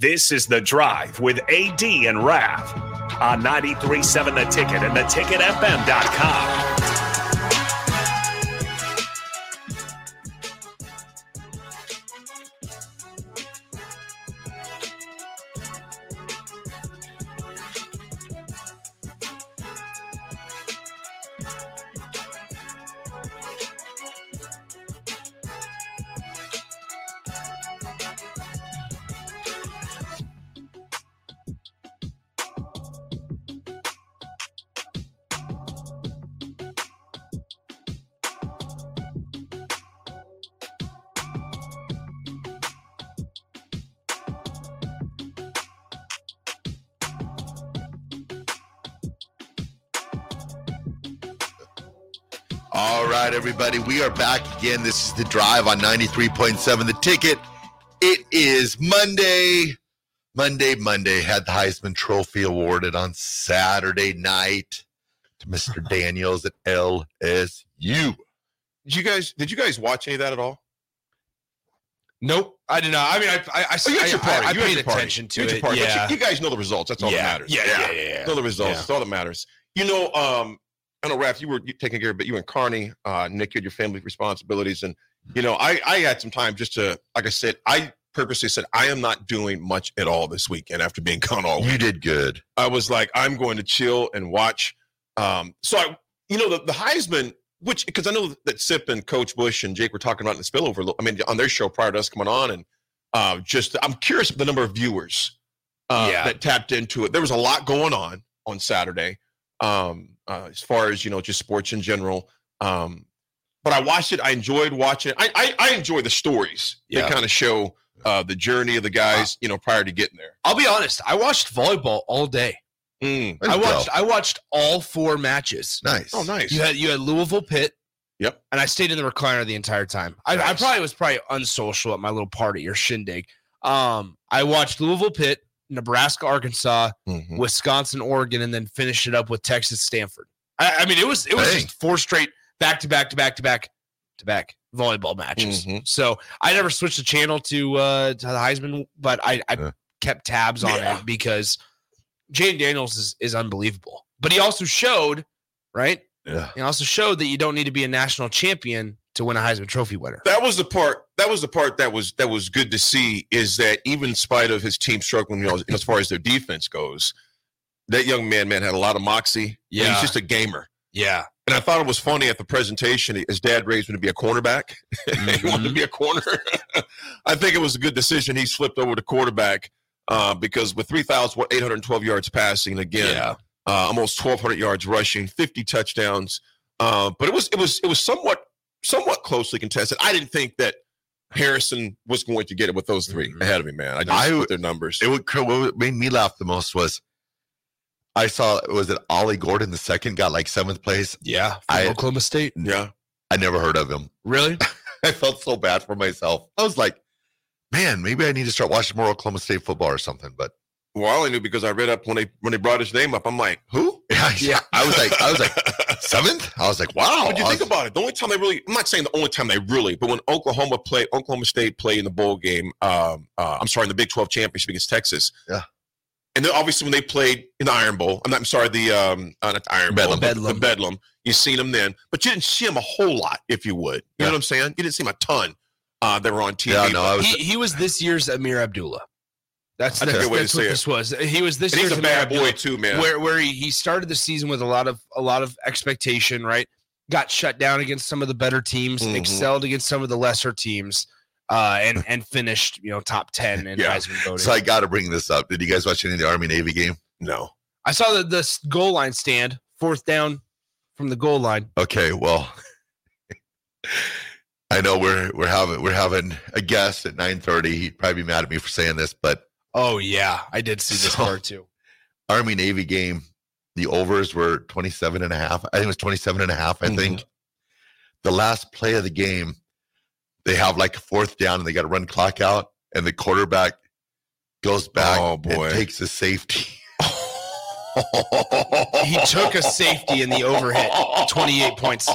This is The Drive with AD and Rav on 93.7 The Ticket and theticketfm.com. All right, everybody, we are back again. This is the drive on 93.7 The Ticket. It is Monday. Monday, Monday. Had the Heisman Trophy awarded on Saturday night to Mr. Daniels at LSU. Did you guys did you guys watch any of that at all? Nope, I did not. I mean, I I, I, Oh, you had your I- party. I You paid your party. attention to You your it. party. But Yeah, You, you guys know the results. That's all Yeah. that matters. Yeah, yeah, yeah, yeah. Know the results. Yeah. That's all that matters. You know, um, I know, Raph, you were taking care of, but you and Carney, uh, Nick, you had your family responsibilities, and you know, I I had some time just to, like I said, I purposely said I am not doing much at all this weekend after being gone all week. You did good. I was like, I'm going to chill and watch. Um, so I, you know, the, the Heisman, which because I know that Sip and Coach Bush and Jake were talking about in the spillover. I mean, on their show prior to us coming on, and uh, just I'm curious the number of viewers uh, Yeah. that tapped into it. There was a lot going on on Saturday, um, uh, as far as you know, just sports in general. Um, but I watched it. I enjoyed watching it. I I, I enjoy the stories Yeah. that kind of show uh, the journey of the guys, you know, prior to getting there. I'll be honest. I watched volleyball all day. Mm. I watched. I watched all four matches. Nice. Oh, nice. You had you had Louisville Pitt. Yep. And I stayed in the recliner the entire time. I, I probably was probably unsocial at my little party or shindig. Um, I watched Louisville Pitt, Nebraska, Arkansas, Mhm. Wisconsin, Oregon, and then finish it up with Texas, Stanford. I, I mean, it was it was Hey. just four straight back to back to back to back to back volleyball matches. Mhm. So I never switched the channel to uh to the Heisman, but I, I Yeah. kept tabs on Yeah. it because Jayden Daniels is, is unbelievable. But he also showed, right? Yeah. He also showed that you don't need to be a national champion to win a Heisman Trophy winner. that was the part that was the part that was that was good to see is that even in spite of his team struggling you know, as far as their defense goes that young man man had a lot of moxie Yeah. he's just a gamer Yeah. and i thought it was funny at the presentation his dad raised him to be a cornerback he wanted to be a corner i think it was a good decision he slipped over to quarterback uh, because with 3812 yards passing again Yeah. uh, almost 1,200 yards rushing, 50 touchdowns. Uh, but it was it was it was somewhat somewhat closely contested. I didn't think that Harrison was going to get it with those 3 Mhm. ahead of me, man. I just I- with their numbers. It would what made me laugh the most was I saw was it Ollie Gordon the second got like seventh place. Yeah, from I- Oklahoma State. yeah. I never heard of him. Really? I felt so bad for myself. I was like, man, maybe I need to start watching more Oklahoma State football or something. But Well, I only knew because I read up when they when they brought his name up. I'm like, who? yeah, yeah. I was like, I was like seventh. I was like, wow. But you think was- about it. The only time they really, I'm not saying the only time they really, but when Oklahoma played, Oklahoma State played in the bowl game, um, uh, I'm sorry, in the Big 12 championship against Texas. Yeah. And then obviously when they played in the Iron Bowl, I'm not, I'm sorry, the, um, uh, not the Iron Bowl, Bedlam. but Bedlam. the Bedlam, you seen them then, but you didn't see them a whole lot, if you would. You Yeah. know what I'm saying? You didn't see them a ton. Uh, that were on TV. Yeah, no, was. He, he was this year's Ameer Abdullah. That's, That's a that's, good way to what say it. this was. He was this and he's a Ameer bad boy Abdullah, too, man. where where he, he started the season with a lot of a lot of expectation, right? Got shut down against some of the better teams, Mhm. excelled against some of the lesser teams, uh, and and finished you know top ten in Yeah. Heisman voting. So I got to bring this up. Did you guys watch any of the Army Navy game? no. I saw the, the goal line stand, fourth down from the goal line. Okay, well, I know we're we're having we're having a guest at nine thirty. He'd probably be mad at me for saying this, but Oh yeah, I did see this So- part too. Army Navy game, the overs were 27 and a half. I think it was 27 and a half, I Mhm. think. The last play of the game, they have like a fourth down and they got to run clock out, and the quarterback goes back Oh, boy. and takes a safety. He took a safety in the overhit, 28 points.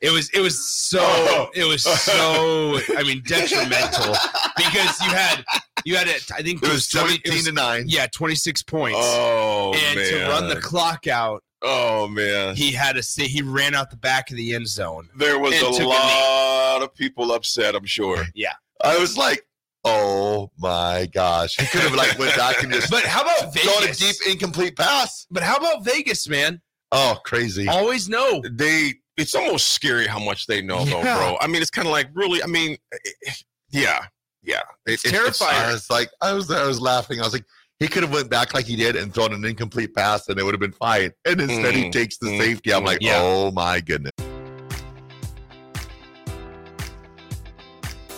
It was it was so it was so I mean detrimental because you had you had it I think It was 20 17 it was- to 9. yeah 26 points Oh, and man. to run the clock out Oh, man. he had to say he ran out the back of the end zone There was a took a lot of people upset, I'm sure. Yeah, I was like, oh my gosh. He could have like went back and just but how about thrown a deep incomplete pass. but how about Vegas man Oh, crazy. always know They, it's almost scary how much they know, though, bro. I mean, it's kind of like really. I mean, eh, yeah, yeah. It- It's it- terrifying. I was like, I was I was laughing. I was like, he could have went back like he did and thrown an incomplete pass and it would have been fine. And instead he Mm, takes the mm, safety. I'm mm, like, yeah. oh my goodness.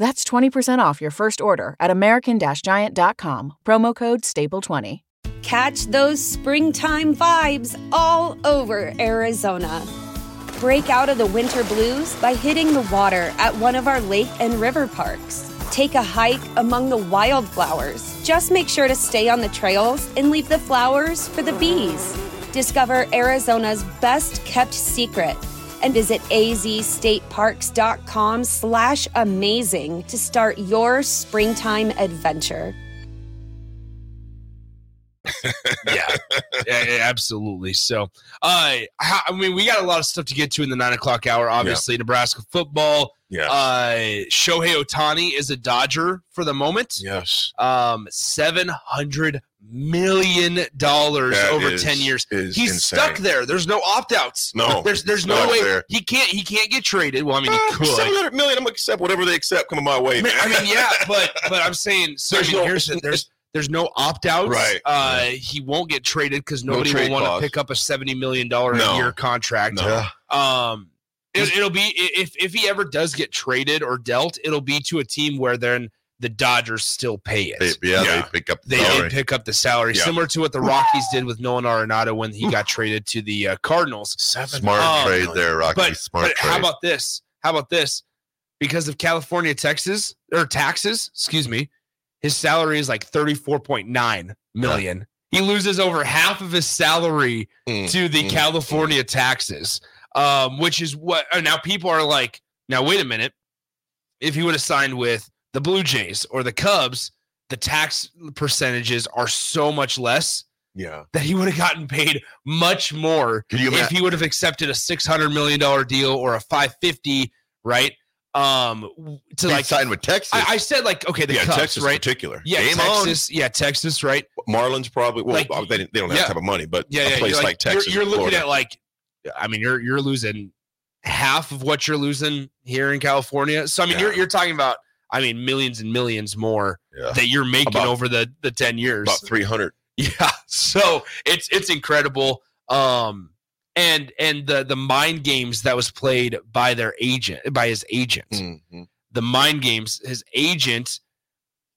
That's 20% off your first order at American Giant.com, promo code STAPLE20. Catch those springtime vibes all over Arizona. Break out of the winter blues by hitting the water at one of our lake and river parks. Take a hike among the wildflowers. Just make sure to stay on the trails and leave the flowers for the bees. Discover Arizona's best kept secret and visit azstateparks.com slash amazing to start your springtime adventure. yeah. yeah, yeah, absolutely. So, uh, I mean, we got a lot of stuff to get to in the nine o'clock hour. Obviously, Nebraska football. Yeah. Uh, Shohei Ohtani is a Dodger for the moment. yes. Um, seven hundred million dollars over is- 10 years. He's insane. stuck there. There's no opt-outs. No, There's there's no way fair. he can't he can't get traded. Well, I mean, he Uh, could. 700 million. I'm gonna accept whatever they accept coming my way. I mean, I mean, yeah, but but I'm saying so There's I mean, no- here's the- there's there's no opt outs. Right. Uh, he won't get traded because No nobody will want to pick up a seventy million dollar No. a year contract. No. Um, it, it'll be if if he ever does get traded or dealt, it'll be to a team where then the Dodgers still pay it. They, yeah, Yeah. they pick up the they, they salary. pick up the salary, Yeah. similar to what the Rockies did with Nolan Arenado when he got traded to the uh, Cardinals. Smart Um, trade there, Rocky. But, Smart but trade. how about this? How about this? Because of California taxes or taxes, excuse me, his salary is like 34.9 million. He loses over half of his salary Mm, to the mm, California taxes. Um, which is what uh, now people are like, now wait a minute. If he would have signed with the Blue Jays or the Cubs, the tax percentages are so much less Yeah. that he would have gotten paid much more if imagine? he would have accepted a six hundred million dollar deal or a five fifty, right? Um, to He like signed with Texas. I, I said like okay, the yeah, Cubs, Texas in right? particular. Yeah, Game on. Texas, yeah, Texas, right? Marlins probably. Well, Like, they, they don't have yeah. that type of money, but Yeah, a yeah. place you're like, Texas, you're, you're looking at like, I mean, you're you're losing half of what you're losing here in California. So I mean, you're you're talking about, I mean, millions and millions more Yeah. that you're making About- over the the ten years. about 300. Yeah. So it's it's incredible. Um and and the the mind games that was played by their agent by his agent. Mhm. The mind games, his agent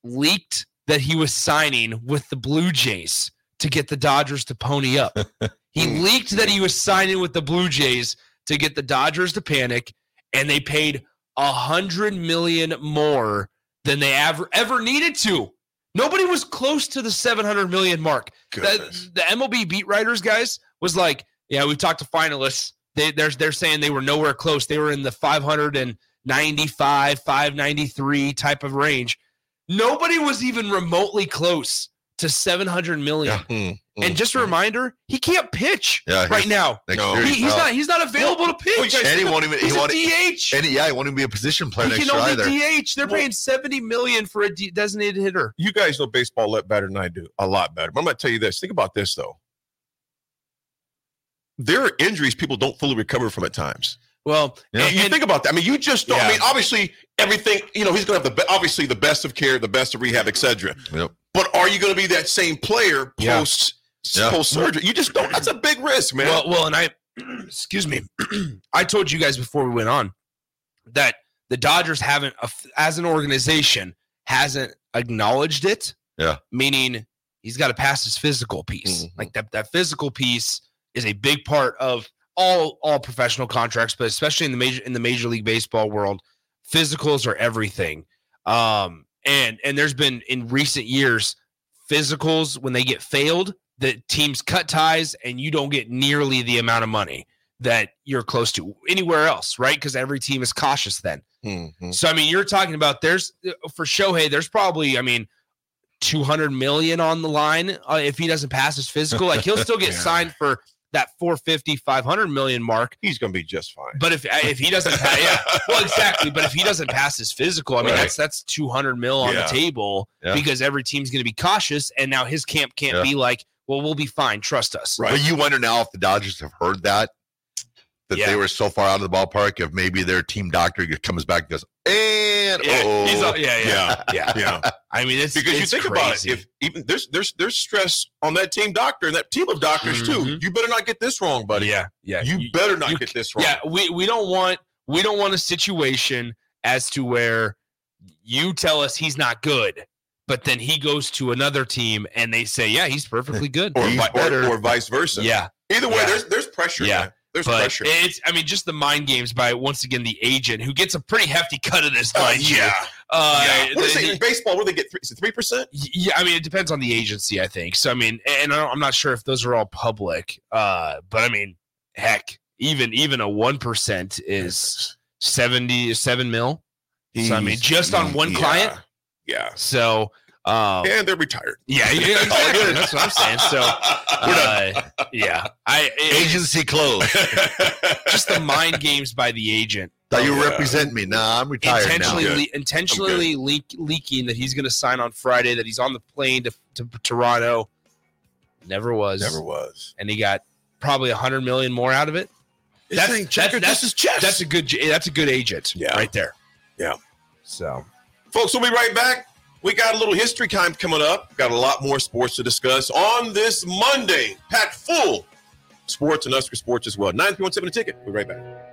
leaked that he was signing with the Blue Jays to get the Dodgers to pony up. he leaked that he was signing with the Blue Jays to get the Dodgers to panic, and they paid a hundred million more than they ever ever needed to. Nobody was close to the 700 million mark. The, the MLB beat writers guys was like, yeah, we've talked to finalists. They, they're, they're saying they were nowhere close. They were in the 595, 593 type of range. Nobody was even remotely close to 700 million. Mm, And mm, just a mm. reminder, he can't pitch Yeah, right now. Next No. year, He, he's no. not. He's not available to Well, you pitch. guys- And he won't even. He He's a won't. DH. And he, yeah, he won't even be a position player He next can year only either. DH. They're paying 70 million for a designated hitter. You guys know baseball a lot better than I do. A lot better. But I'm going to tell you this. Think about this, though. There are injuries people don't fully recover from at times. Well, Yeah. and- you think about that. I mean, you just don't. I mean, obviously, everything. You know, he's going to have the obviously the best of care, the best of rehab, etc. Yep. But are you going to be that same player post Yeah. post surgery? You just don't. That's a big risk, man. Well, well, and I, excuse me, I told you guys before we went on that the Dodgers haven't, as an organization, hasn't acknowledged it. Yeah. Meaning he's got to pass his physical piece. Mhm. Like that, that physical piece is a big part of all all professional contracts, but especially in the major in the Major League Baseball world, physicals are everything. Um, and and there's been in recent years physicals when they get failed the teams cut ties and you don't get nearly the amount of money that you're close to anywhere else, right? Because every team is cautious then. Mhm. So I mean, you're talking about there's for Shohei, there's probably I mean, 200 million on the line uh, if he doesn't pass his physical. Like he'll still get Yeah. signed for that 450, 500 million mark. He's going to be just fine. But if if he doesn't pass, yeah, well, exactly. But if he doesn't pass his physical, I mean, Right. that's that's 200 mil on Yeah. the table Yeah. because every team's going to be cautious, and now his camp can't Yeah. be like, well, we'll be fine, trust us. Right. But you wonder now if the Dodgers have heard that, that Yeah. they were so far out of the ballpark, if maybe their team doctor comes back and goes, and Yeah, oh, he's all- yeah, yeah, yeah, yeah. I mean, it's because you think crazy. about it, if even there's there's there's stress on that team doctor and that team of doctors too. Mhm. You better not get this wrong, buddy. yeah, yeah, You, better not you- get this wrong. yeah, we we don't want we don't want a situation as to where you tell us he's not good, but then he goes to another team and they say, yeah, he's perfectly good. Or, He's or, or vice versa. yeah, Either way, Yeah. there's there's pressure. Yeah. man. There's but pressure. it's I mean just the mind games by once again the agent who gets a pretty hefty cut of this. Uh, yeah. Uh, yeah. What is the- it in baseball? What do they get? Three, is it three percent? Yeah, I mean, it depends on the agency, I think. So, I mean, and I don't- I'm not sure if those are all public, uh, but I mean, heck, even even a one percent is seventy seven mil. So, I mean, just on one client. Yeah. So, um, And they're retired. yeah, yeah, exactly. that's what I'm saying. So, uh, yeah, I it- agency closed. just the mind games by the agent. Thought you Yeah. represent me. Nah, I'm retired intentionally now. le- intentionally leak, leaking that he's going to sign on Friday, that he's on the plane to, to Toronto, Never was. Never was. And he got probably a hundred million more out of it. That's ain't checker, that's, this is chess. That's a good. That's a good agent. Yeah. right there. Yeah. So, folks, we'll be right back. We got a little history time coming up. Got a lot more sports to discuss on this Monday. Packed full sports and Husker sports as well. 917 a ticket. We'll be right back.